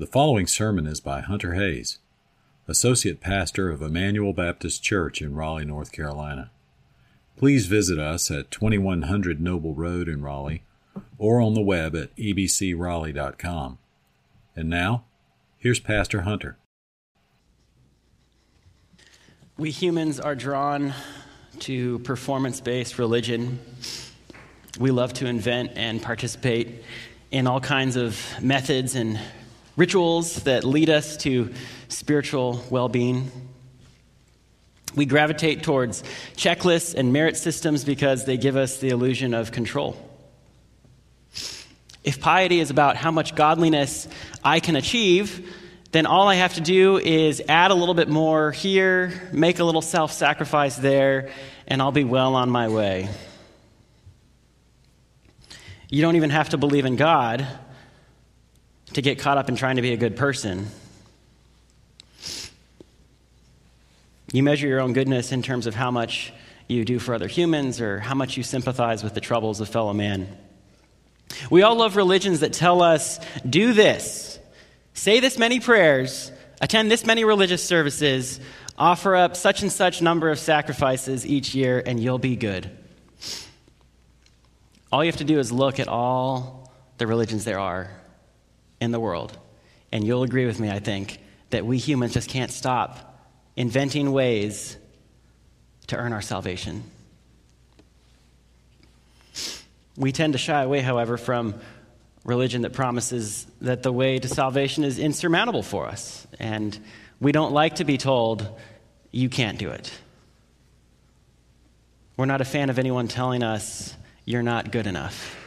The following sermon is by Hunter Hayes, Associate Pastor of Emmanuel Baptist Church in Raleigh, North Carolina. Please visit us at 2100 Noble Road in Raleigh or on the web at ebcraleigh.com. And now, here's Pastor Hunter. We humans are drawn to performance based religion. We love to invent and participate in all kinds of methods and rituals that lead us to spiritual well being. We gravitate towards checklists and merit systems because they give us the illusion of control. If piety is about how much godliness I can achieve, then all I have to do is add a little bit more here, make a little self sacrifice there, and I'll be well on my way. You don't even have to believe in God to get caught up in trying to be a good person. You measure your own goodness in terms of how much you do for other humans or how much you sympathize with the troubles of fellow man. We all love religions that tell us do this, say this many prayers, attend this many religious services, offer up such and such number of sacrifices each year, and you'll be good. All you have to do is look at all the religions there are in the world. And you'll agree with me, I think, that we humans just can't stop inventing ways to earn our salvation. We tend to shy away, however, from religion that promises that the way to salvation is insurmountable for us. And we don't like to be told, you can't do it. We're not a fan of anyone telling us, you're not good enough.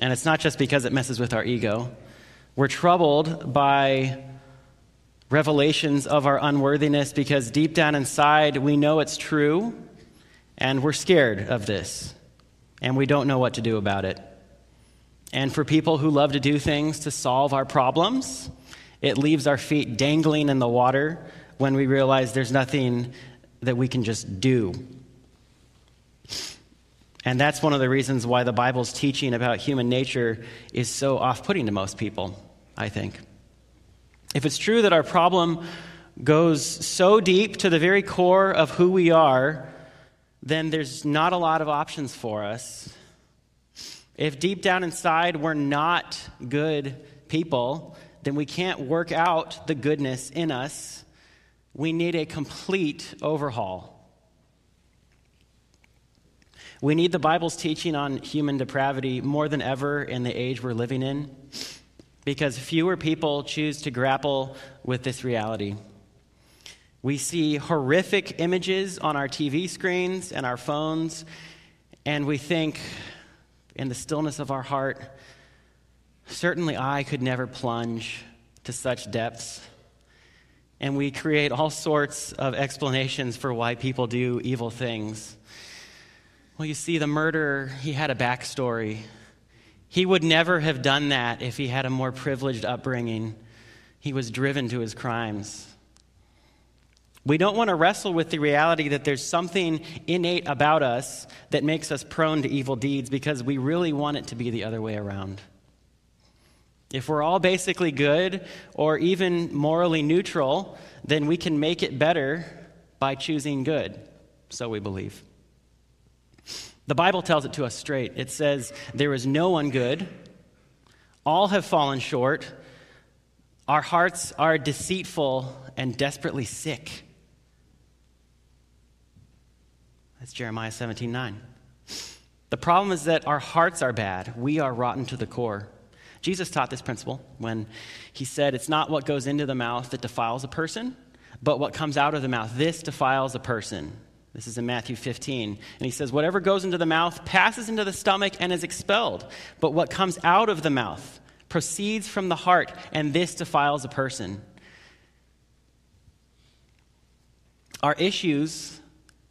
And it's not just because it messes with our ego. We're troubled by revelations of our unworthiness because deep down inside we know it's true and we're scared of this and we don't know what to do about it. And for people who love to do things to solve our problems, it leaves our feet dangling in the water when we realize there's nothing that we can just do and that's one of the reasons why the Bible's teaching about human nature is so off putting to most people, I think. If it's true that our problem goes so deep to the very core of who we are, then there's not a lot of options for us. If deep down inside we're not good people, then we can't work out the goodness in us. We need a complete overhaul. We need the Bible's teaching on human depravity more than ever in the age we're living in because fewer people choose to grapple with this reality. We see horrific images on our TV screens and our phones, and we think, in the stillness of our heart, certainly I could never plunge to such depths. And we create all sorts of explanations for why people do evil things. Well, you see, the murderer, he had a backstory. He would never have done that if he had a more privileged upbringing. He was driven to his crimes. We don't want to wrestle with the reality that there's something innate about us that makes us prone to evil deeds because we really want it to be the other way around. If we're all basically good or even morally neutral, then we can make it better by choosing good, so we believe. The Bible tells it to us straight. It says, There is no one good, all have fallen short, our hearts are deceitful and desperately sick. That's Jeremiah 17 9. The problem is that our hearts are bad. We are rotten to the core. Jesus taught this principle when he said, It's not what goes into the mouth that defiles a person, but what comes out of the mouth. This defiles a person. This is in Matthew 15. And he says, Whatever goes into the mouth passes into the stomach and is expelled. But what comes out of the mouth proceeds from the heart, and this defiles a person. Our issues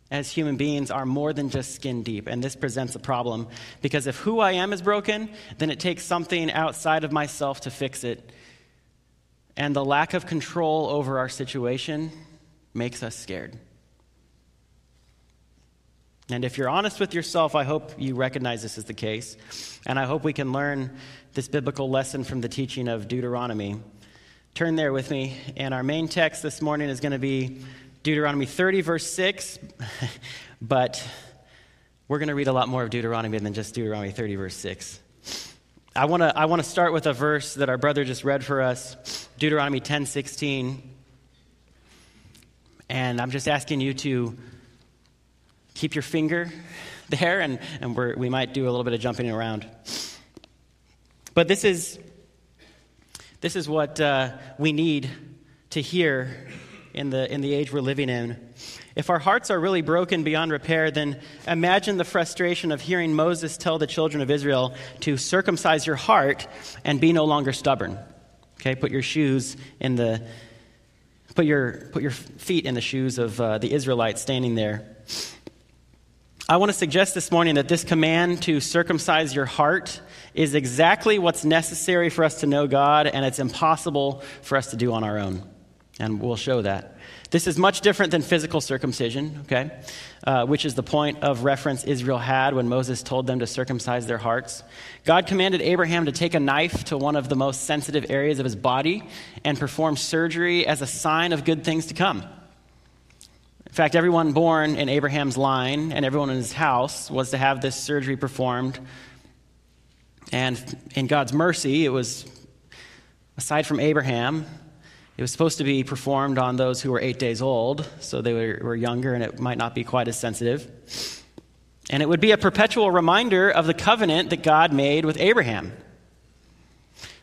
as human beings are more than just skin deep, and this presents a problem because if who I am is broken, then it takes something outside of myself to fix it. And the lack of control over our situation makes us scared. And if you're honest with yourself, I hope you recognize this is the case. And I hope we can learn this biblical lesson from the teaching of Deuteronomy. Turn there with me. And our main text this morning is going to be Deuteronomy 30, verse 6. but we're going to read a lot more of Deuteronomy than just Deuteronomy 30, verse 6. I want to I want to start with a verse that our brother just read for us, Deuteronomy 10, 16. And I'm just asking you to keep your finger there, and, and we might do a little bit of jumping around. But this is, this is what uh, we need to hear in the, in the age we're living in. If our hearts are really broken beyond repair, then imagine the frustration of hearing Moses tell the children of Israel to circumcise your heart and be no longer stubborn. Okay, put your shoes in the, put your, put your feet in the shoes of uh, the Israelites standing there. I want to suggest this morning that this command to circumcise your heart is exactly what's necessary for us to know God, and it's impossible for us to do on our own. And we'll show that. This is much different than physical circumcision, okay? Uh, which is the point of reference Israel had when Moses told them to circumcise their hearts. God commanded Abraham to take a knife to one of the most sensitive areas of his body and perform surgery as a sign of good things to come. In fact, everyone born in Abraham's line and everyone in his house was to have this surgery performed. And in God's mercy, it was, aside from Abraham, it was supposed to be performed on those who were eight days old, so they were, were younger and it might not be quite as sensitive. And it would be a perpetual reminder of the covenant that God made with Abraham.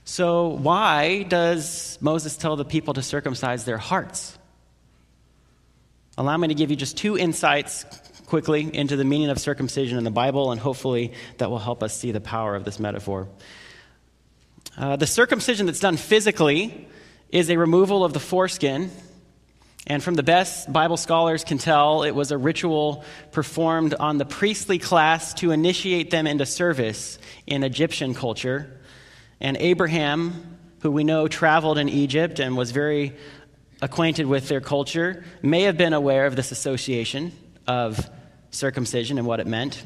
So, why does Moses tell the people to circumcise their hearts? Allow me to give you just two insights quickly into the meaning of circumcision in the Bible, and hopefully that will help us see the power of this metaphor. Uh, the circumcision that's done physically is a removal of the foreskin. And from the best Bible scholars can tell, it was a ritual performed on the priestly class to initiate them into service in Egyptian culture. And Abraham, who we know traveled in Egypt and was very acquainted with their culture may have been aware of this association of circumcision and what it meant.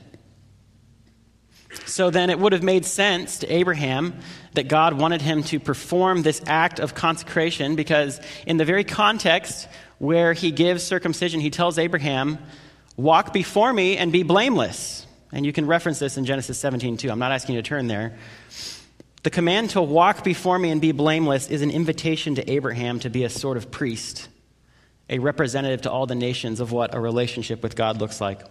So then it would have made sense to Abraham that God wanted him to perform this act of consecration because, in the very context where he gives circumcision, he tells Abraham, Walk before me and be blameless. And you can reference this in Genesis 17 too. I'm not asking you to turn there. The command to walk before me and be blameless is an invitation to Abraham to be a sort of priest, a representative to all the nations of what a relationship with God looks like.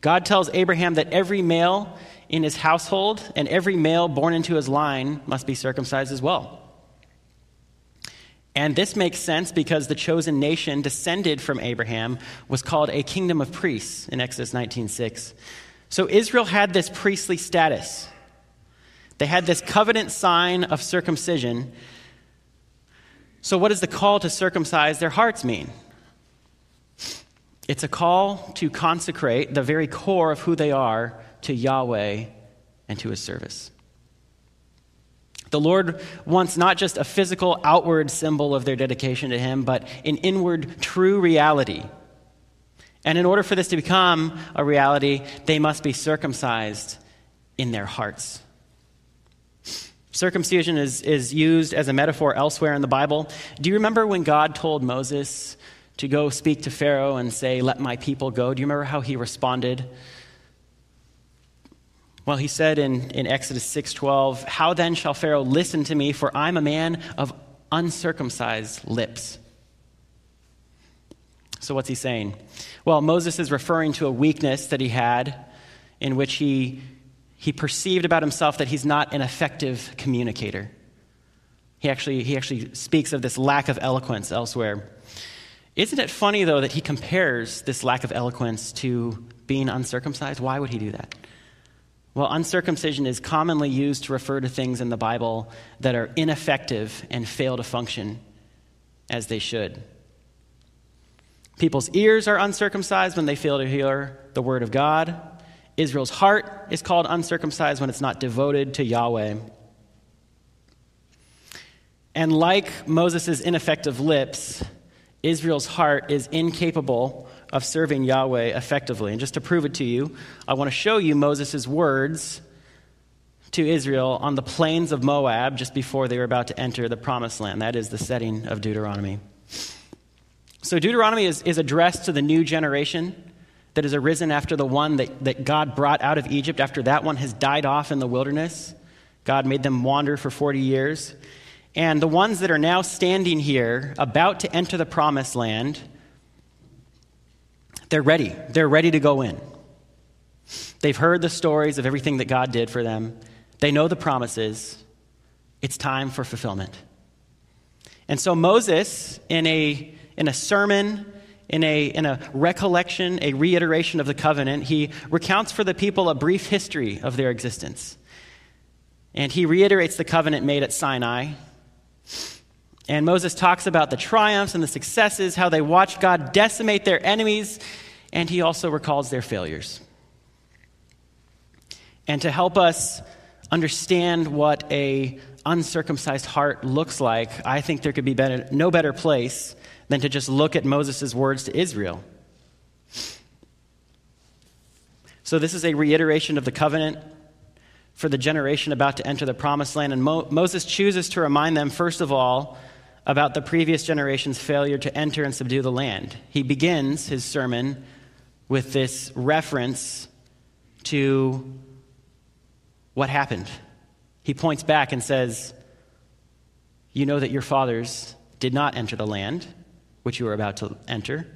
God tells Abraham that every male in his household and every male born into his line must be circumcised as well. And this makes sense because the chosen nation descended from Abraham was called a kingdom of priests in Exodus 19:6. So Israel had this priestly status. They had this covenant sign of circumcision. So, what does the call to circumcise their hearts mean? It's a call to consecrate the very core of who they are to Yahweh and to his service. The Lord wants not just a physical, outward symbol of their dedication to Him, but an inward, true reality. And in order for this to become a reality, they must be circumcised in their hearts. Circumcision is, is used as a metaphor elsewhere in the Bible. Do you remember when God told Moses to go speak to Pharaoh and say, Let my people go? Do you remember how he responded? Well, he said in, in Exodus 6:12, "How then shall Pharaoh listen to me for I'm a man of uncircumcised lips?" So what's he saying? Well, Moses is referring to a weakness that he had in which he he perceived about himself that he's not an effective communicator. He actually, he actually speaks of this lack of eloquence elsewhere. Isn't it funny, though, that he compares this lack of eloquence to being uncircumcised? Why would he do that? Well, uncircumcision is commonly used to refer to things in the Bible that are ineffective and fail to function as they should. People's ears are uncircumcised when they fail to hear the word of God. Israel's heart is called uncircumcised when it's not devoted to Yahweh. And like Moses' ineffective lips, Israel's heart is incapable of serving Yahweh effectively. And just to prove it to you, I want to show you Moses' words to Israel on the plains of Moab just before they were about to enter the promised land. That is the setting of Deuteronomy. So, Deuteronomy is, is addressed to the new generation that has arisen after the one that, that God brought out of Egypt, after that one has died off in the wilderness. God made them wander for 40 years. And the ones that are now standing here, about to enter the promised land, they're ready. They're ready to go in. They've heard the stories of everything that God did for them, they know the promises. It's time for fulfillment. And so Moses, in a, in a sermon, in a, in a recollection, a reiteration of the covenant, he recounts for the people a brief history of their existence. And he reiterates the covenant made at Sinai. And Moses talks about the triumphs and the successes, how they watched God decimate their enemies, and he also recalls their failures. And to help us understand what a uncircumcised heart looks like, I think there could be better, no better place than to just look at Moses' words to Israel. So, this is a reiteration of the covenant for the generation about to enter the promised land. And Mo- Moses chooses to remind them, first of all, about the previous generation's failure to enter and subdue the land. He begins his sermon with this reference to what happened. He points back and says, You know that your fathers did not enter the land which you are about to enter.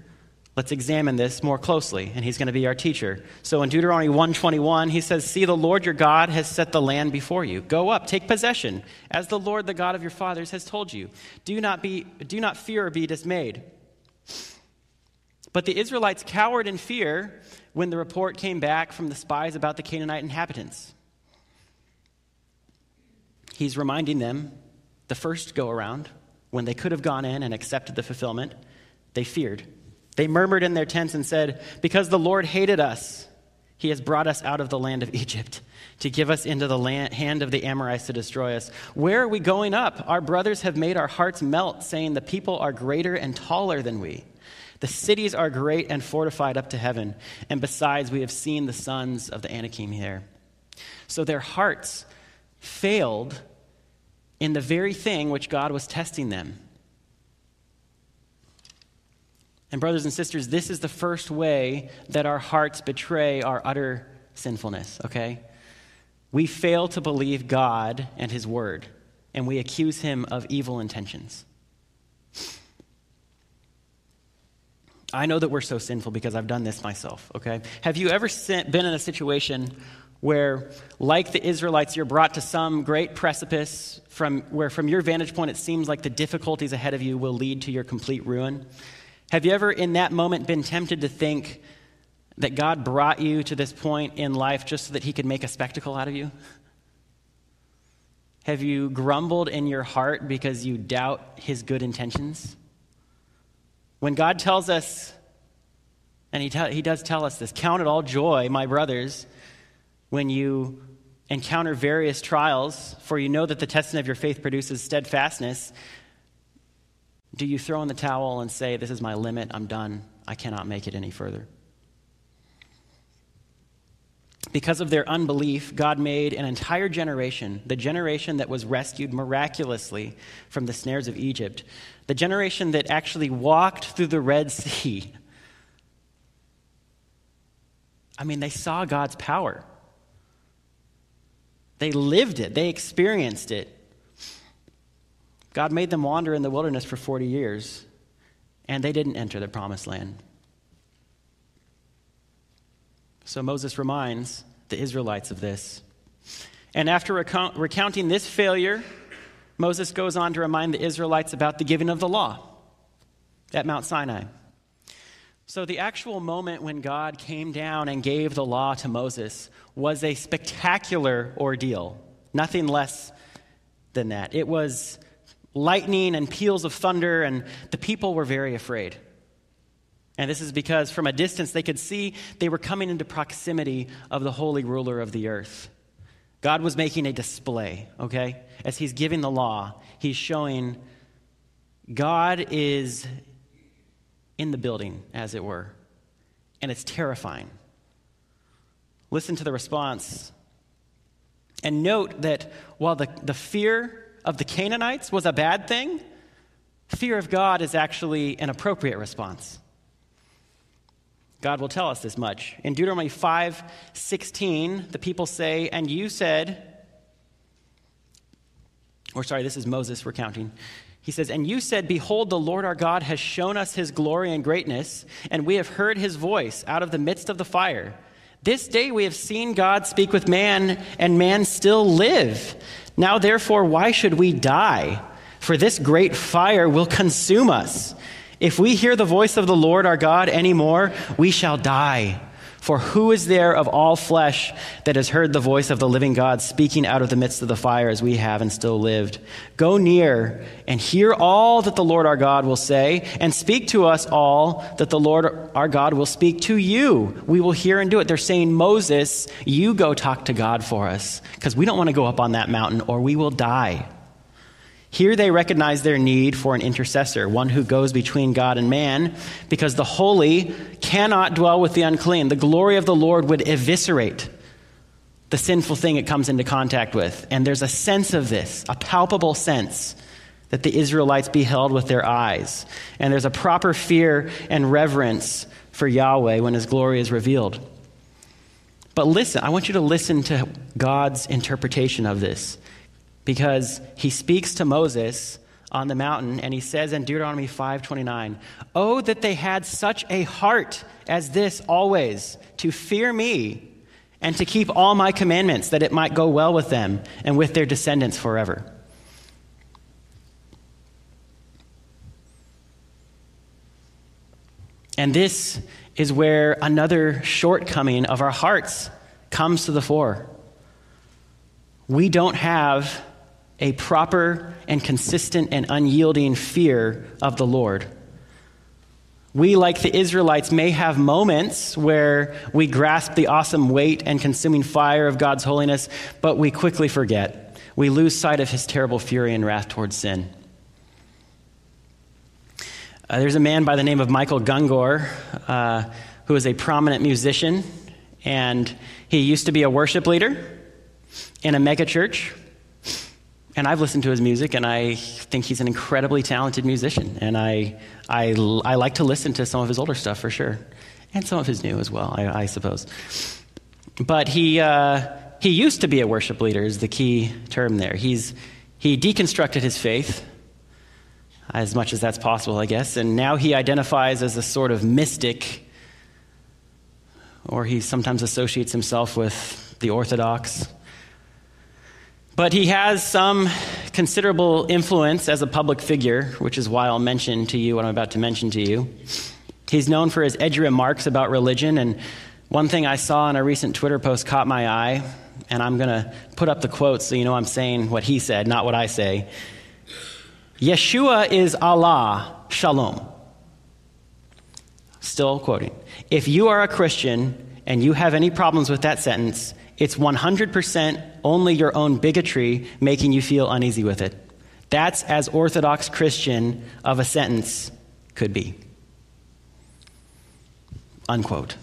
Let's examine this more closely, and he's going to be our teacher. So in Deuteronomy 121, he says, See, the Lord your God has set the land before you. Go up, take possession, as the Lord, the God of your fathers, has told you. Do not, be, do not fear or be dismayed. But the Israelites cowered in fear when the report came back from the spies about the Canaanite inhabitants. He's reminding them the first go around when they could have gone in and accepted the fulfillment, they feared. They murmured in their tents and said, Because the Lord hated us, he has brought us out of the land of Egypt to give us into the land, hand of the Amorites to destroy us. Where are we going up? Our brothers have made our hearts melt, saying, The people are greater and taller than we. The cities are great and fortified up to heaven. And besides, we have seen the sons of the Anakim here. So their hearts failed in the very thing which God was testing them. And, brothers and sisters, this is the first way that our hearts betray our utter sinfulness, okay? We fail to believe God and His Word, and we accuse Him of evil intentions. I know that we're so sinful because I've done this myself, okay? Have you ever been in a situation where, like the Israelites, you're brought to some great precipice from where, from your vantage point, it seems like the difficulties ahead of you will lead to your complete ruin? Have you ever, in that moment, been tempted to think that God brought you to this point in life just so that He could make a spectacle out of you? Have you grumbled in your heart because you doubt His good intentions? When God tells us, and He, he does tell us this, count it all joy, my brothers when you encounter various trials, for you know that the testing of your faith produces steadfastness, do you throw in the towel and say, This is my limit, I'm done, I cannot make it any further? Because of their unbelief, God made an entire generation, the generation that was rescued miraculously from the snares of Egypt, the generation that actually walked through the Red Sea. I mean, they saw God's power. They lived it, they experienced it. God made them wander in the wilderness for 40 years, and they didn't enter the promised land. So Moses reminds the Israelites of this. And after recount, recounting this failure, Moses goes on to remind the Israelites about the giving of the law at Mount Sinai. So, the actual moment when God came down and gave the law to Moses was a spectacular ordeal, nothing less than that. It was lightning and peals of thunder, and the people were very afraid. And this is because from a distance they could see they were coming into proximity of the holy ruler of the earth. God was making a display, okay? As he's giving the law, he's showing God is in the building, as it were. and it's terrifying. Listen to the response. And note that while the, the fear of the Canaanites was a bad thing, fear of God is actually an appropriate response. God will tell us this much. In Deuteronomy 5 16, the people say, And you said, or sorry, this is Moses recounting. He says, And you said, Behold, the Lord our God has shown us his glory and greatness, and we have heard his voice out of the midst of the fire. This day we have seen God speak with man, and man still live. Now, therefore, why should we die? For this great fire will consume us. If we hear the voice of the Lord our God anymore, we shall die. For who is there of all flesh that has heard the voice of the living God speaking out of the midst of the fire as we have and still lived? Go near and hear all that the Lord our God will say, and speak to us all that the Lord our God will speak to you. We will hear and do it. They're saying, Moses, you go talk to God for us, because we don't want to go up on that mountain or we will die. Here they recognize their need for an intercessor, one who goes between God and man, because the holy cannot dwell with the unclean. The glory of the Lord would eviscerate the sinful thing it comes into contact with. And there's a sense of this, a palpable sense that the Israelites beheld with their eyes. And there's a proper fear and reverence for Yahweh when his glory is revealed. But listen, I want you to listen to God's interpretation of this because he speaks to Moses on the mountain and he says in Deuteronomy 5:29, "Oh that they had such a heart as this always to fear me and to keep all my commandments that it might go well with them and with their descendants forever." And this is where another shortcoming of our hearts comes to the fore. We don't have a proper and consistent and unyielding fear of the Lord. We, like the Israelites, may have moments where we grasp the awesome weight and consuming fire of God's holiness, but we quickly forget. We lose sight of his terrible fury and wrath towards sin. Uh, there's a man by the name of Michael Gungor uh, who is a prominent musician, and he used to be a worship leader in a megachurch. And I've listened to his music, and I think he's an incredibly talented musician. And I, I, I like to listen to some of his older stuff for sure, and some of his new as well, I, I suppose. But he, uh, he used to be a worship leader, is the key term there. He's, he deconstructed his faith, as much as that's possible, I guess, and now he identifies as a sort of mystic, or he sometimes associates himself with the Orthodox. But he has some considerable influence as a public figure, which is why I'll mention to you what I'm about to mention to you. He's known for his edgy remarks about religion, and one thing I saw in a recent Twitter post caught my eye, and I'm going to put up the quote so you know I'm saying what he said, not what I say. Yeshua is Allah, shalom. Still quoting. If you are a Christian and you have any problems with that sentence, it's 100% only your own bigotry making you feel uneasy with it. That's as Orthodox Christian of a sentence could be. Unquote.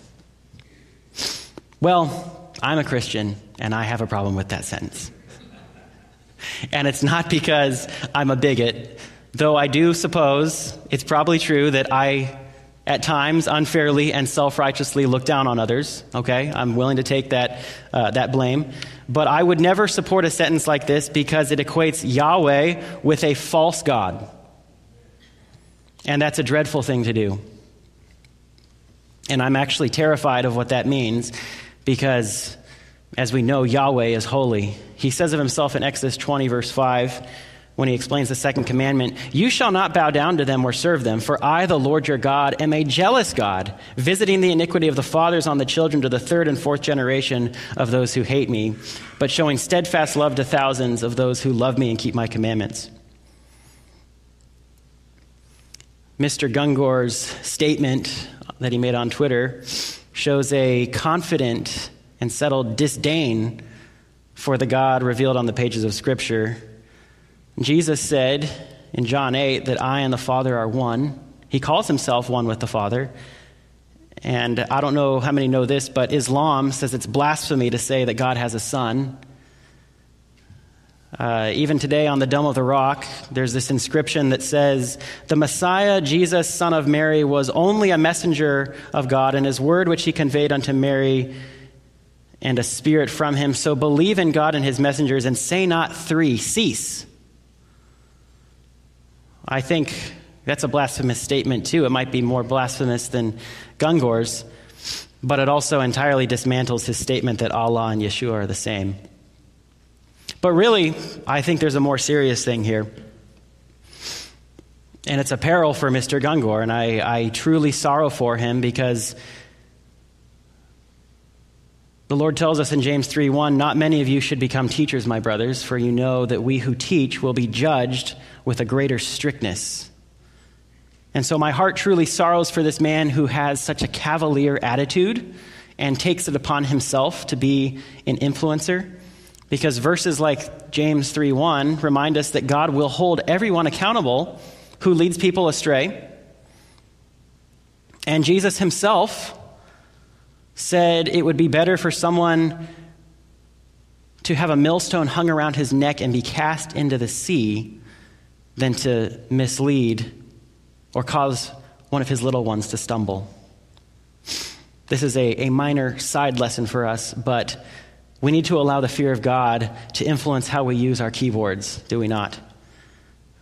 Well, I'm a Christian and I have a problem with that sentence. And it's not because I'm a bigot, though I do suppose it's probably true that I at times unfairly and self righteously look down on others. Okay, I'm willing to take that, uh, that blame. But I would never support a sentence like this because it equates Yahweh with a false God. And that's a dreadful thing to do. And I'm actually terrified of what that means because, as we know, Yahweh is holy. He says of himself in Exodus 20, verse 5, when he explains the second commandment You shall not bow down to them or serve them, for I, the Lord your God, am a jealous God, visiting the iniquity of the fathers on the children to the third and fourth generation of those who hate me, but showing steadfast love to thousands of those who love me and keep my commandments. Mr. Gungor's statement that he made on Twitter shows a confident and settled disdain for the God revealed on the pages of Scripture Jesus said in John 8 that I and the Father are one. He calls himself one with the Father. And I don't know how many know this, but Islam says it's blasphemy to say that God has a son. Uh, even today on the Dome of the Rock, there's this inscription that says, The Messiah, Jesus, son of Mary, was only a messenger of God, and his word which he conveyed unto Mary, and a spirit from him. So believe in God and his messengers, and say not three, cease. I think that's a blasphemous statement, too. It might be more blasphemous than Gungor's, but it also entirely dismantles his statement that Allah and Yeshua are the same. But really, I think there's a more serious thing here. And it's a peril for Mr. Gungor, and I, I truly sorrow for him because the Lord tells us in James 3 1, Not many of you should become teachers, my brothers, for you know that we who teach will be judged with a greater strictness. And so my heart truly sorrows for this man who has such a cavalier attitude and takes it upon himself to be an influencer. Because verses like James 3 1 remind us that God will hold everyone accountable who leads people astray. And Jesus himself said it would be better for someone to have a millstone hung around his neck and be cast into the sea than to mislead or cause one of his little ones to stumble. This is a, a minor side lesson for us, but we need to allow the fear of God to influence how we use our keyboards, do we not?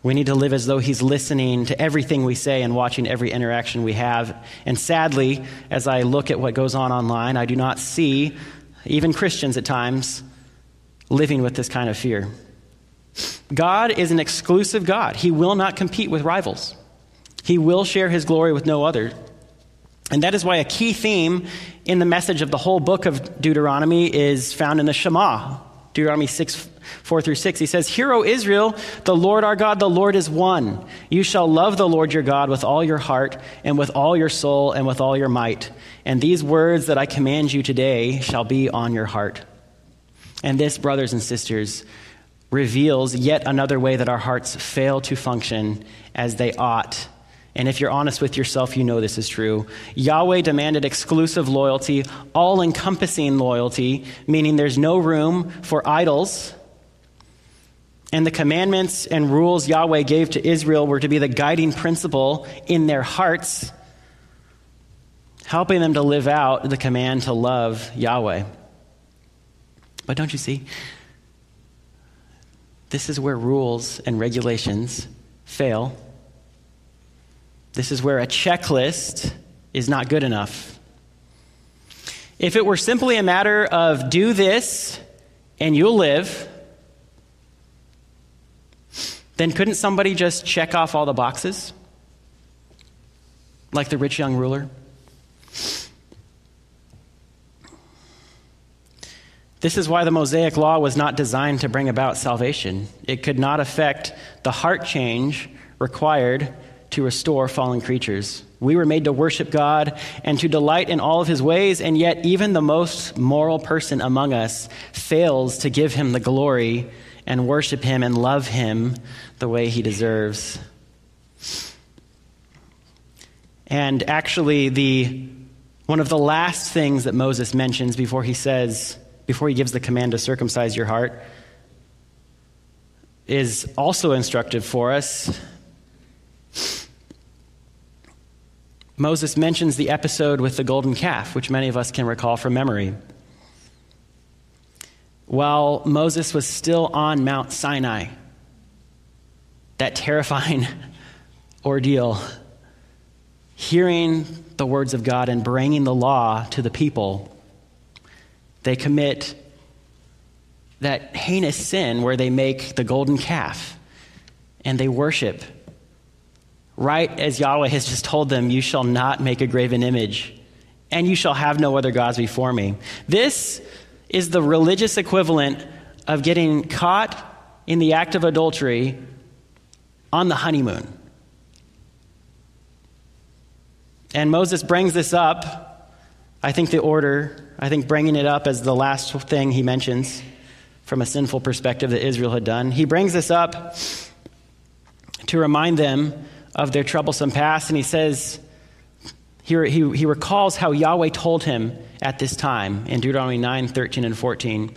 We need to live as though He's listening to everything we say and watching every interaction we have. And sadly, as I look at what goes on online, I do not see, even Christians at times, living with this kind of fear. God is an exclusive God, He will not compete with rivals, He will share His glory with no other. And that is why a key theme in the message of the whole book of Deuteronomy is found in the Shema. Deuteronomy 6, 4 through 6. He says, Hear, O Israel, the Lord our God, the Lord is one. You shall love the Lord your God with all your heart, and with all your soul, and with all your might. And these words that I command you today shall be on your heart. And this, brothers and sisters, reveals yet another way that our hearts fail to function as they ought and if you're honest with yourself, you know this is true. Yahweh demanded exclusive loyalty, all encompassing loyalty, meaning there's no room for idols. And the commandments and rules Yahweh gave to Israel were to be the guiding principle in their hearts, helping them to live out the command to love Yahweh. But don't you see? This is where rules and regulations fail this is where a checklist is not good enough. If it were simply a matter of do this and you'll live, then couldn't somebody just check off all the boxes? Like the rich young ruler? This is why the Mosaic Law was not designed to bring about salvation. It could not affect the heart change required to restore fallen creatures. We were made to worship God and to delight in all of his ways, and yet, even the most moral person among us fails to give him the glory and worship him and love him the way he deserves. And actually, the, one of the last things that Moses mentions before he says, before he gives the command to circumcise your heart, is also instructive for us Moses mentions the episode with the golden calf, which many of us can recall from memory. While Moses was still on Mount Sinai, that terrifying ordeal, hearing the words of God and bringing the law to the people, they commit that heinous sin where they make the golden calf and they worship right as Yahweh has just told them, You shall not make a graven image, and you shall have no other gods before me. This is the religious equivalent of getting caught in the act of adultery on the honeymoon. And Moses brings this up. I think the order, I think bringing it up as the last thing he mentions from a sinful perspective that Israel had done. He brings this up to remind them of their troublesome past, and he says, he, he, he recalls how Yahweh told him at this time in Deuteronomy 9 13 and 14.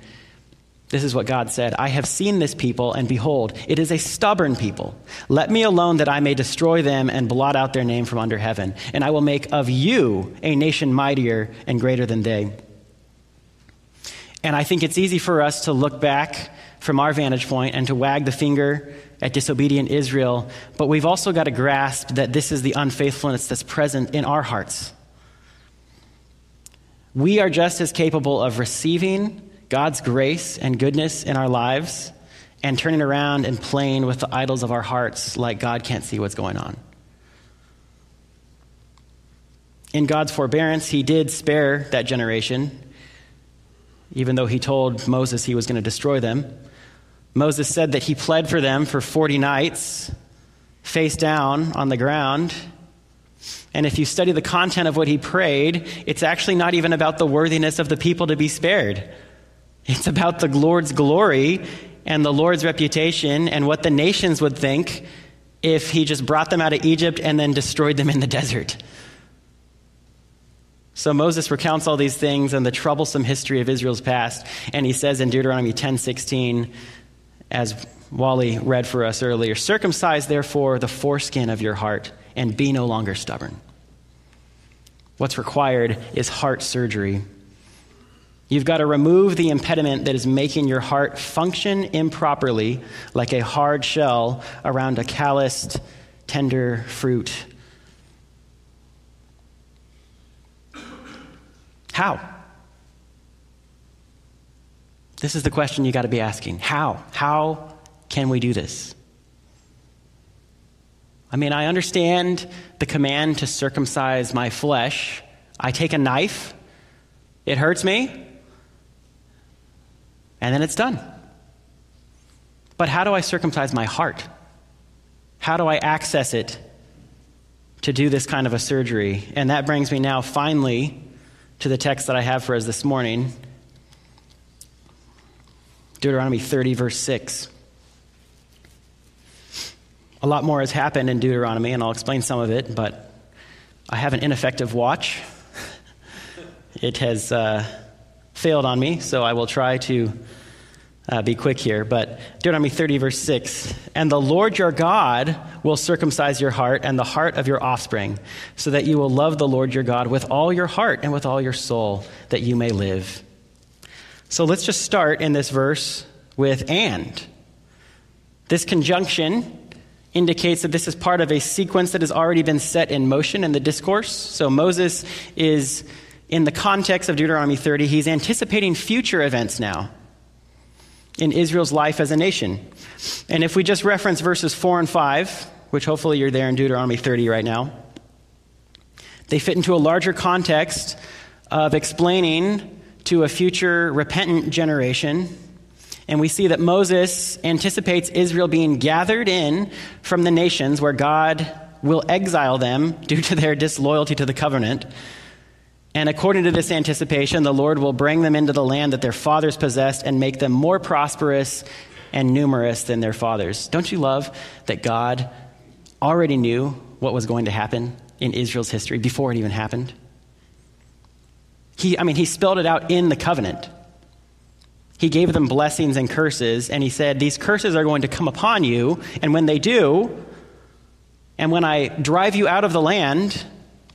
This is what God said I have seen this people, and behold, it is a stubborn people. Let me alone that I may destroy them and blot out their name from under heaven. And I will make of you a nation mightier and greater than they. And I think it's easy for us to look back from our vantage point and to wag the finger at disobedient Israel, but we've also got to grasp that this is the unfaithfulness that's present in our hearts. We are just as capable of receiving God's grace and goodness in our lives and turning around and playing with the idols of our hearts like God can't see what's going on. In God's forbearance, He did spare that generation, even though He told Moses He was going to destroy them. Moses said that he pled for them for 40 nights, face down on the ground. And if you study the content of what he prayed, it's actually not even about the worthiness of the people to be spared. It's about the Lord's glory and the Lord's reputation and what the nations would think if he just brought them out of Egypt and then destroyed them in the desert. So Moses recounts all these things and the troublesome history of Israel's past, and he says in Deuteronomy 10:16, as Wally read for us earlier circumcise, therefore, the foreskin of your heart and be no longer stubborn. What's required is heart surgery. You've got to remove the impediment that is making your heart function improperly, like a hard shell around a calloused, tender fruit. How? This is the question you got to be asking. How? How can we do this? I mean, I understand the command to circumcise my flesh. I take a knife, it hurts me, and then it's done. But how do I circumcise my heart? How do I access it to do this kind of a surgery? And that brings me now finally to the text that I have for us this morning Deuteronomy 30, verse 6. A lot more has happened in Deuteronomy, and I'll explain some of it, but I have an ineffective watch. it has uh, failed on me, so I will try to uh, be quick here. But Deuteronomy 30, verse 6 And the Lord your God will circumcise your heart and the heart of your offspring, so that you will love the Lord your God with all your heart and with all your soul, that you may live. So let's just start in this verse with and. This conjunction indicates that this is part of a sequence that has already been set in motion in the discourse. So Moses is, in the context of Deuteronomy 30, he's anticipating future events now in Israel's life as a nation. And if we just reference verses 4 and 5, which hopefully you're there in Deuteronomy 30 right now, they fit into a larger context of explaining to a future repentant generation. And we see that Moses anticipates Israel being gathered in from the nations where God will exile them due to their disloyalty to the covenant. And according to this anticipation, the Lord will bring them into the land that their fathers possessed and make them more prosperous and numerous than their fathers. Don't you love that God already knew what was going to happen in Israel's history before it even happened? He, I mean, he spelled it out in the covenant. He gave them blessings and curses, and he said, These curses are going to come upon you, and when they do, and when I drive you out of the land,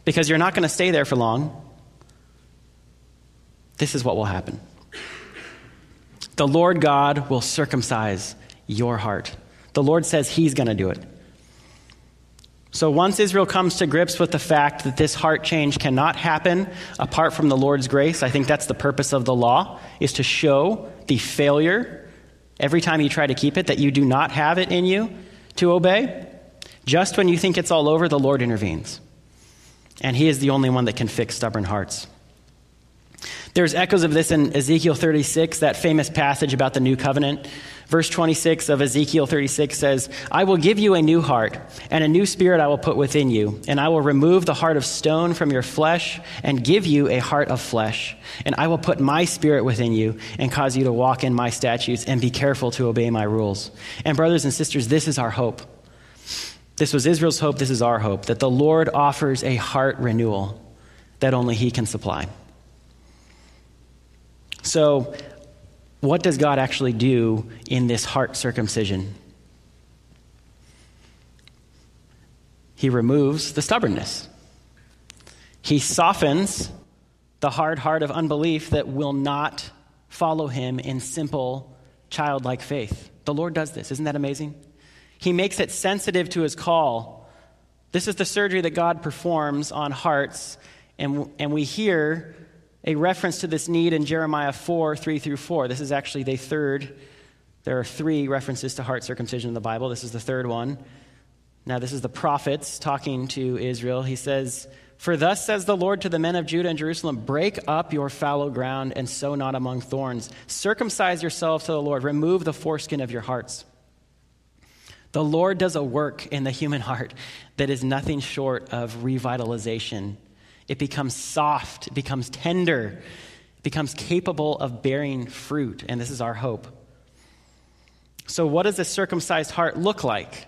because you're not going to stay there for long, this is what will happen. The Lord God will circumcise your heart. The Lord says He's going to do it. So once Israel comes to grips with the fact that this heart change cannot happen apart from the Lord's grace, I think that's the purpose of the law, is to show the failure every time you try to keep it that you do not have it in you to obey. Just when you think it's all over, the Lord intervenes. And He is the only one that can fix stubborn hearts. There's echoes of this in Ezekiel 36, that famous passage about the new covenant. Verse 26 of Ezekiel 36 says, I will give you a new heart, and a new spirit I will put within you, and I will remove the heart of stone from your flesh, and give you a heart of flesh. And I will put my spirit within you, and cause you to walk in my statutes, and be careful to obey my rules. And, brothers and sisters, this is our hope. This was Israel's hope, this is our hope, that the Lord offers a heart renewal that only He can supply. So, what does God actually do in this heart circumcision? He removes the stubbornness. He softens the hard heart of unbelief that will not follow him in simple, childlike faith. The Lord does this. Isn't that amazing? He makes it sensitive to his call. This is the surgery that God performs on hearts, and, and we hear a reference to this need in Jeremiah 4 3 through 4. This is actually the third. There are three references to heart circumcision in the Bible. This is the third one. Now, this is the prophets talking to Israel. He says, For thus says the Lord to the men of Judah and Jerusalem Break up your fallow ground and sow not among thorns. Circumcise yourselves to the Lord. Remove the foreskin of your hearts. The Lord does a work in the human heart that is nothing short of revitalization it becomes soft, it becomes tender, it becomes capable of bearing fruit. And this is our hope. So, what does a circumcised heart look like?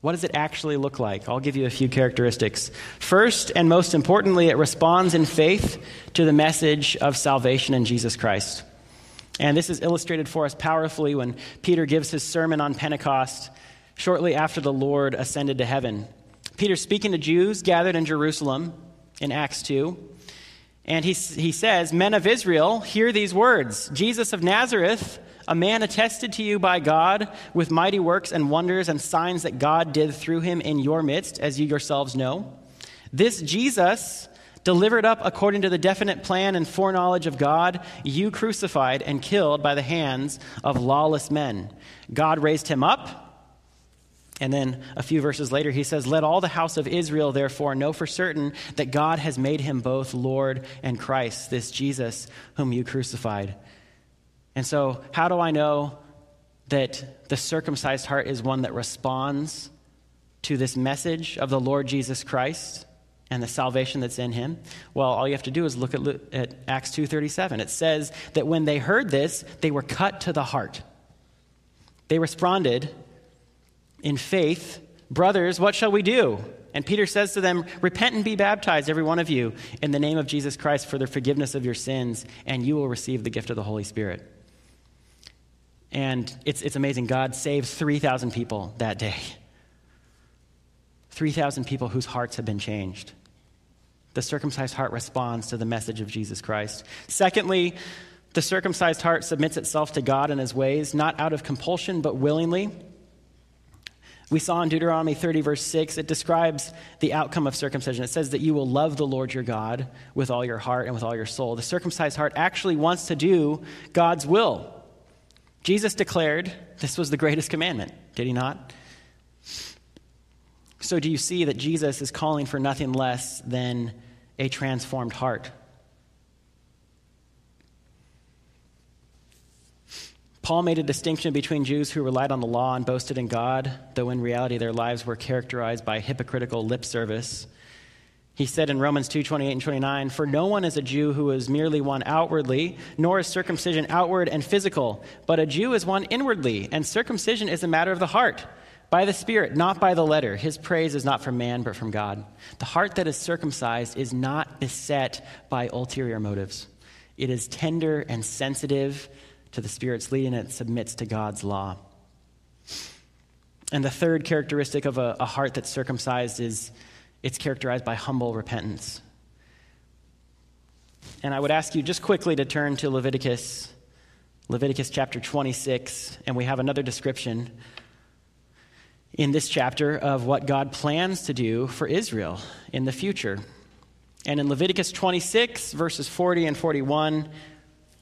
What does it actually look like? I'll give you a few characteristics. First, and most importantly, it responds in faith to the message of salvation in Jesus Christ. And this is illustrated for us powerfully when Peter gives his sermon on Pentecost shortly after the Lord ascended to heaven. Peter speaking to Jews gathered in Jerusalem in Acts 2. And he, he says, Men of Israel, hear these words Jesus of Nazareth, a man attested to you by God with mighty works and wonders and signs that God did through him in your midst, as you yourselves know. This Jesus, delivered up according to the definite plan and foreknowledge of God, you crucified and killed by the hands of lawless men. God raised him up and then a few verses later, he says, Let all the house of Israel therefore know for certain that God has made him both Lord and Christ, this Jesus whom you crucified. And so, how do I know that the circumcised heart is one that responds to this message of the Lord Jesus Christ? and the salvation that's in him well all you have to do is look at, at acts 2.37 it says that when they heard this they were cut to the heart they responded in faith, Brothers, what shall we do? And Peter says to them, Repent and be baptized, every one of you, in the name of Jesus Christ for the forgiveness of your sins, and you will receive the gift of the Holy Spirit. And it's, it's amazing. God saves 3,000 people that day. 3,000 people whose hearts have been changed. The circumcised heart responds to the message of Jesus Christ. Secondly, the circumcised heart submits itself to God and his ways, not out of compulsion, but willingly. We saw in Deuteronomy 30, verse 6, it describes the outcome of circumcision. It says that you will love the Lord your God with all your heart and with all your soul. The circumcised heart actually wants to do God's will. Jesus declared this was the greatest commandment, did he not? So, do you see that Jesus is calling for nothing less than a transformed heart? Paul made a distinction between Jews who relied on the law and boasted in God, though in reality their lives were characterized by hypocritical lip service. He said in Romans 2 28 and 29, For no one is a Jew who is merely one outwardly, nor is circumcision outward and physical, but a Jew is one inwardly, and circumcision is a matter of the heart, by the Spirit, not by the letter. His praise is not from man, but from God. The heart that is circumcised is not beset by ulterior motives, it is tender and sensitive to the Spirit's leading, it submits to God's law. And the third characteristic of a, a heart that's circumcised is it's characterized by humble repentance. And I would ask you just quickly to turn to Leviticus, Leviticus chapter 26, and we have another description in this chapter of what God plans to do for Israel in the future. And in Leviticus 26, verses 40 and 41,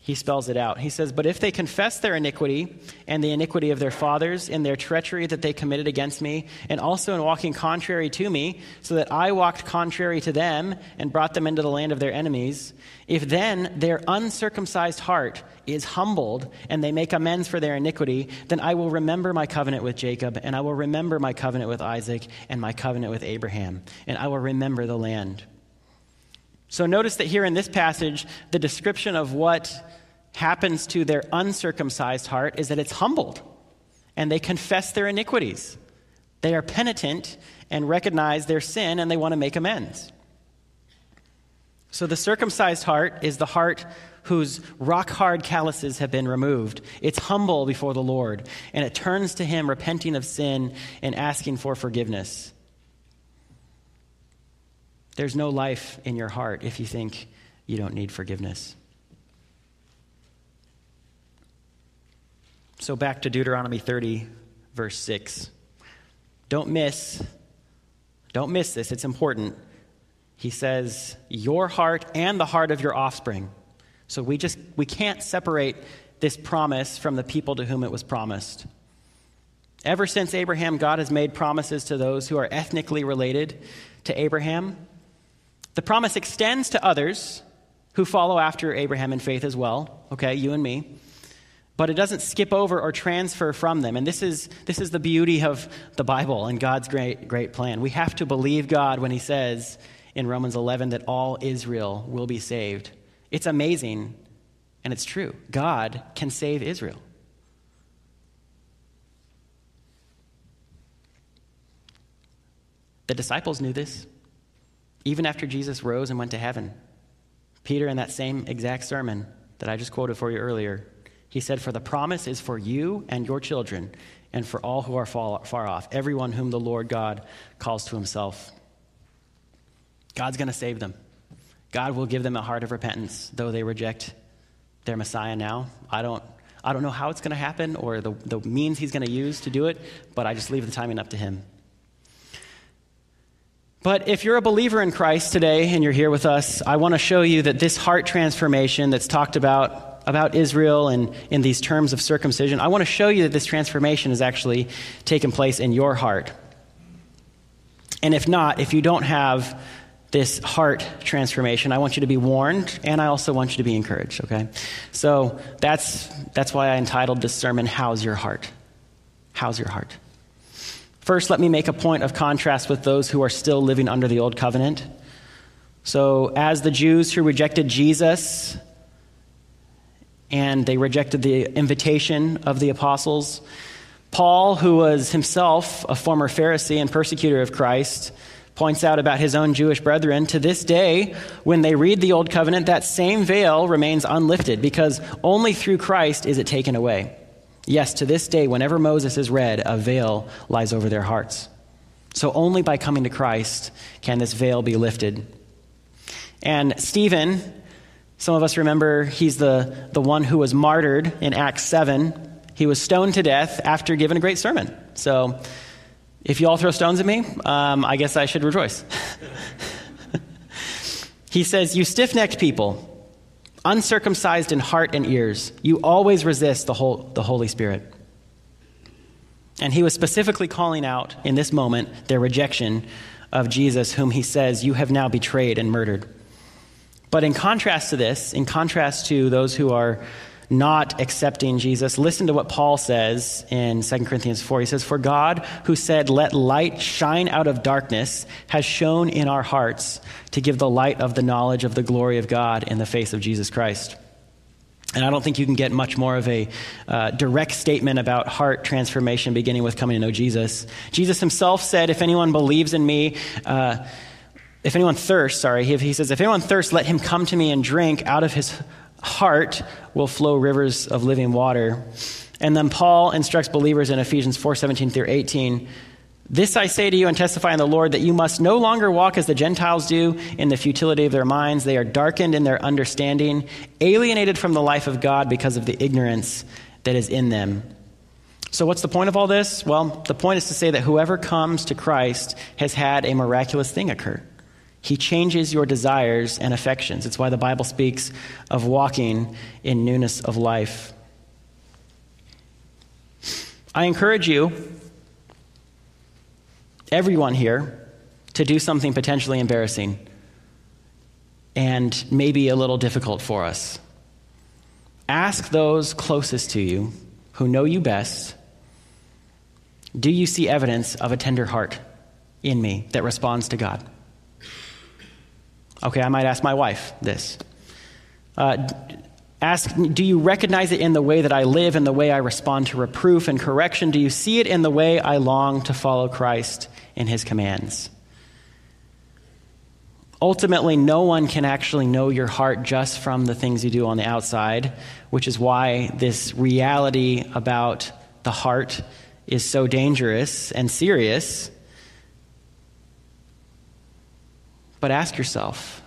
he spells it out. He says, But if they confess their iniquity and the iniquity of their fathers in their treachery that they committed against me, and also in walking contrary to me, so that I walked contrary to them and brought them into the land of their enemies, if then their uncircumcised heart is humbled and they make amends for their iniquity, then I will remember my covenant with Jacob, and I will remember my covenant with Isaac, and my covenant with Abraham, and I will remember the land. So notice that here in this passage, the description of what happens to their uncircumcised heart is that it's humbled and they confess their iniquities. They are penitent and recognize their sin and they want to make amends. So the circumcised heart is the heart whose rock hard calluses have been removed. It's humble before the Lord, and it turns to Him, repenting of sin and asking for forgiveness. There's no life in your heart if you think you don't need forgiveness. So back to Deuteronomy 30, verse 6. Don't miss, don't miss this, it's important. He says, Your heart and the heart of your offspring. So we just we can't separate this promise from the people to whom it was promised. Ever since Abraham, God has made promises to those who are ethnically related to Abraham. The promise extends to others who follow after Abraham in faith as well, okay, you and me. But it doesn't skip over or transfer from them. And this is, this is the beauty of the Bible and God's great, great plan. We have to believe God when He says in Romans 11 that all Israel will be saved. It's amazing, and it's true. God can save Israel. The disciples knew this even after Jesus rose and went to heaven. Peter, in that same exact sermon that I just quoted for you earlier, he said, For the promise is for you and your children, and for all who are far off, everyone whom the Lord God calls to himself. God's going to save them. God will give them a heart of repentance, though they reject their Messiah now. I don't, I don't know how it's going to happen or the, the means he's going to use to do it, but I just leave the timing up to him. But if you're a believer in Christ today and you're here with us, I want to show you that this heart transformation that's talked about about Israel and in these terms of circumcision, I want to show you that this transformation has actually taken place in your heart. And if not, if you don't have this heart transformation, I want you to be warned and I also want you to be encouraged, okay? So that's that's why I entitled this sermon How's Your Heart? How's your heart? First, let me make a point of contrast with those who are still living under the old covenant. So, as the Jews who rejected Jesus and they rejected the invitation of the apostles, Paul, who was himself a former Pharisee and persecutor of Christ, points out about his own Jewish brethren to this day, when they read the Old Covenant, that same veil remains unlifted because only through Christ is it taken away. Yes, to this day, whenever Moses is read, a veil lies over their hearts. So only by coming to Christ can this veil be lifted. And Stephen, some of us remember he's the, the one who was martyred in Acts 7. He was stoned to death after giving a great sermon. So if you all throw stones at me, um, I guess I should rejoice. he says, You stiff necked people uncircumcised in heart and ears, you always resist the, whole, the Holy Spirit. And he was specifically calling out in this moment their rejection of Jesus, whom he says, You have now betrayed and murdered. But in contrast to this, in contrast to those who are not accepting Jesus, listen to what Paul says in 2 Corinthians 4. He says, For God, who said, Let light shine out of darkness, has shone in our hearts to give the light of the knowledge of the glory of God in the face of Jesus Christ. And I don't think you can get much more of a uh, direct statement about heart transformation beginning with coming to know Jesus. Jesus himself said, If anyone believes in me, uh, if anyone thirsts, sorry, he, he says, If anyone thirsts, let him come to me and drink out of his heart will flow rivers of living water. And then Paul instructs believers in Ephesians 4:17 through 18, "This I say to you and testify in the Lord that you must no longer walk as the Gentiles do in the futility of their minds. They are darkened in their understanding, alienated from the life of God because of the ignorance that is in them." So, what's the point of all this? Well, the point is to say that whoever comes to Christ has had a miraculous thing occur. He changes your desires and affections. It's why the Bible speaks of walking in newness of life. I encourage you, everyone here, to do something potentially embarrassing and maybe a little difficult for us. Ask those closest to you who know you best Do you see evidence of a tender heart in me that responds to God? Okay, I might ask my wife this. Uh, ask, do you recognize it in the way that I live, in the way I respond to reproof and correction? Do you see it in the way I long to follow Christ in his commands? Ultimately, no one can actually know your heart just from the things you do on the outside, which is why this reality about the heart is so dangerous and serious. But ask yourself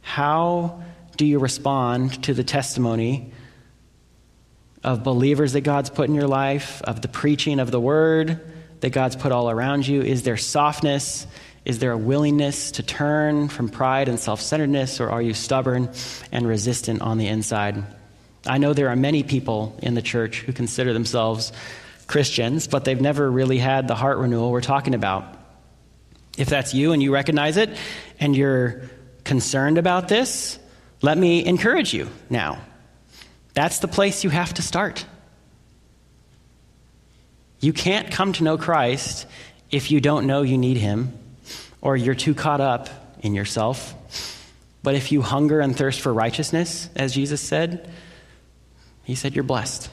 how do you respond to the testimony of believers that God's put in your life, of the preaching of the word that God's put all around you? Is there softness? Is there a willingness to turn from pride and self centeredness, or are you stubborn and resistant on the inside? I know there are many people in the church who consider themselves Christians, but they've never really had the heart renewal we're talking about. If that's you and you recognize it and you're concerned about this, let me encourage you now. That's the place you have to start. You can't come to know Christ if you don't know you need Him or you're too caught up in yourself. But if you hunger and thirst for righteousness, as Jesus said, He said, you're blessed.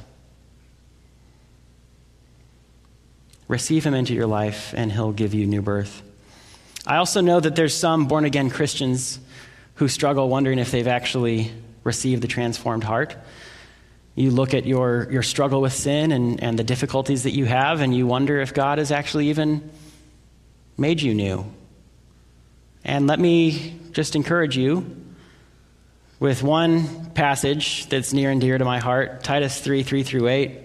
Receive Him into your life, and He'll give you new birth. I also know that there's some born again Christians who struggle wondering if they've actually received the transformed heart. You look at your, your struggle with sin and, and the difficulties that you have, and you wonder if God has actually even made you new. And let me just encourage you with one passage that's near and dear to my heart Titus 3 3 through 8.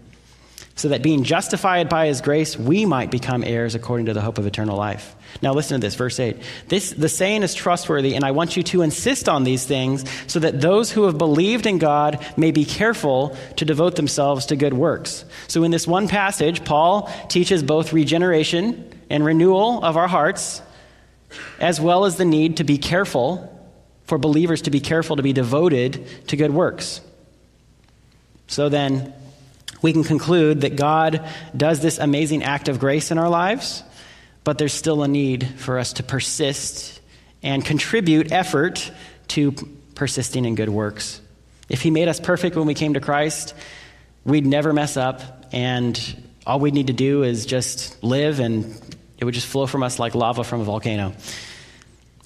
so that being justified by his grace, we might become heirs according to the hope of eternal life. Now listen to this, verse 8. This, the saying is trustworthy, and I want you to insist on these things so that those who have believed in God may be careful to devote themselves to good works. So in this one passage, Paul teaches both regeneration and renewal of our hearts, as well as the need to be careful, for believers to be careful to be devoted to good works. So then, we can conclude that God does this amazing act of grace in our lives, but there's still a need for us to persist and contribute effort to persisting in good works. If He made us perfect when we came to Christ, we'd never mess up, and all we'd need to do is just live, and it would just flow from us like lava from a volcano.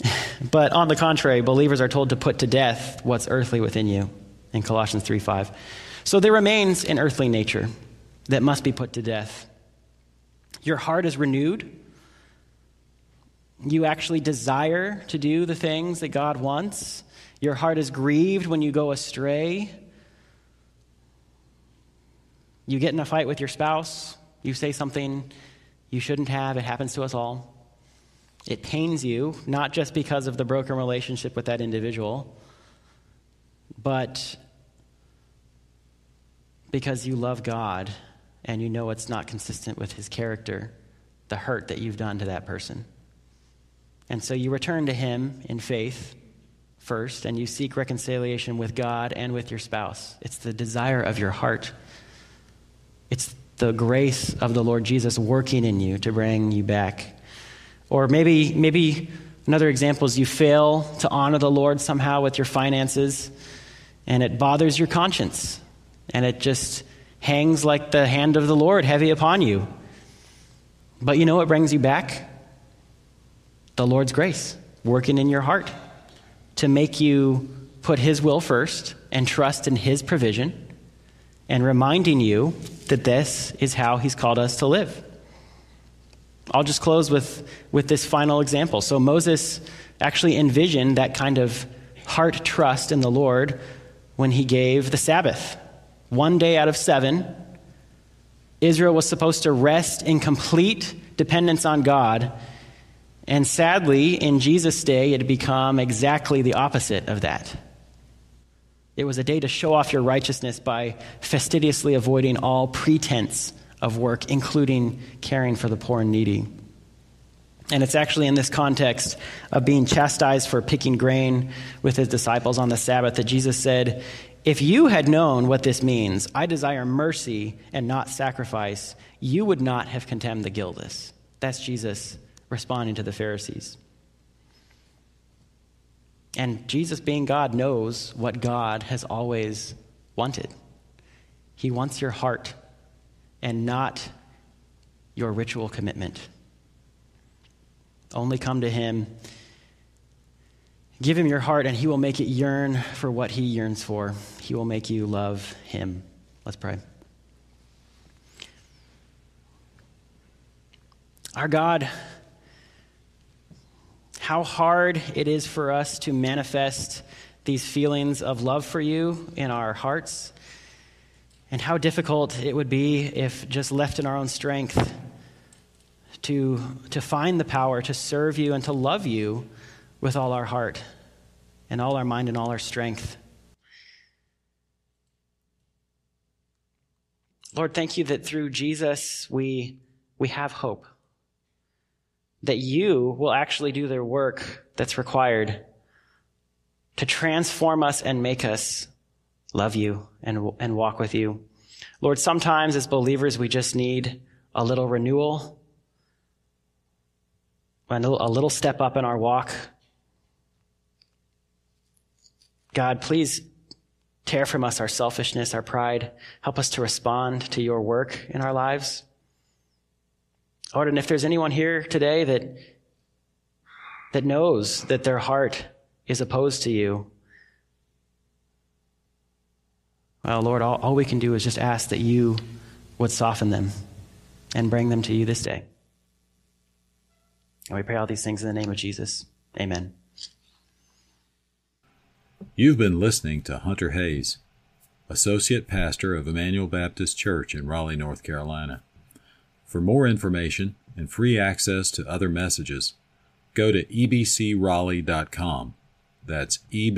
but on the contrary, believers are told to put to death what's earthly within you in Colossians 3 5. So there remains an earthly nature that must be put to death. Your heart is renewed. You actually desire to do the things that God wants. Your heart is grieved when you go astray. You get in a fight with your spouse. You say something you shouldn't have. It happens to us all. It pains you, not just because of the broken relationship with that individual, but because you love God and you know it's not consistent with his character, the hurt that you've done to that person. And so you return to him in faith first, and you seek reconciliation with God and with your spouse. It's the desire of your heart. It's the grace of the Lord Jesus working in you to bring you back. Or maybe, maybe another example is you fail to honor the Lord somehow with your finances, and it bothers your conscience and it just hangs like the hand of the Lord heavy upon you. But you know what brings you back? The Lord's grace working in your heart to make you put His will first and trust in His provision and reminding you that this is how He's called us to live. I'll just close with, with this final example. So Moses actually envisioned that kind of heart trust in the Lord when he gave the Sabbath one day out of seven, Israel was supposed to rest in complete dependence on God. And sadly, in Jesus' day, it had become exactly the opposite of that. It was a day to show off your righteousness by fastidiously avoiding all pretense of work, including caring for the poor and needy. And it's actually in this context of being chastised for picking grain with his disciples on the Sabbath that Jesus said, If you had known what this means, I desire mercy and not sacrifice, you would not have condemned the guiltless. That's Jesus responding to the Pharisees. And Jesus, being God, knows what God has always wanted. He wants your heart and not your ritual commitment. Only come to Him. Give Him your heart, and He will make it yearn for what He yearns for. He will make you love Him. Let's pray. Our God, how hard it is for us to manifest these feelings of love for you in our hearts, and how difficult it would be if just left in our own strength to, to find the power to serve you and to love you with all our heart and all our mind and all our strength. Lord, thank you that through Jesus we, we have hope that you will actually do the work that's required to transform us and make us love you and, and walk with you. Lord, sometimes as believers, we just need a little renewal, a little, a little step up in our walk. God, please tear from us our selfishness, our pride. Help us to respond to your work in our lives. Lord, and if there's anyone here today that, that knows that their heart is opposed to you, well, Lord, all, all we can do is just ask that you would soften them and bring them to you this day. And we pray all these things in the name of Jesus. Amen. You've been listening to Hunter Hayes, Associate Pastor of Emmanuel Baptist Church in Raleigh, North Carolina. For more information and free access to other messages, go to ebcraleigh.com. That's E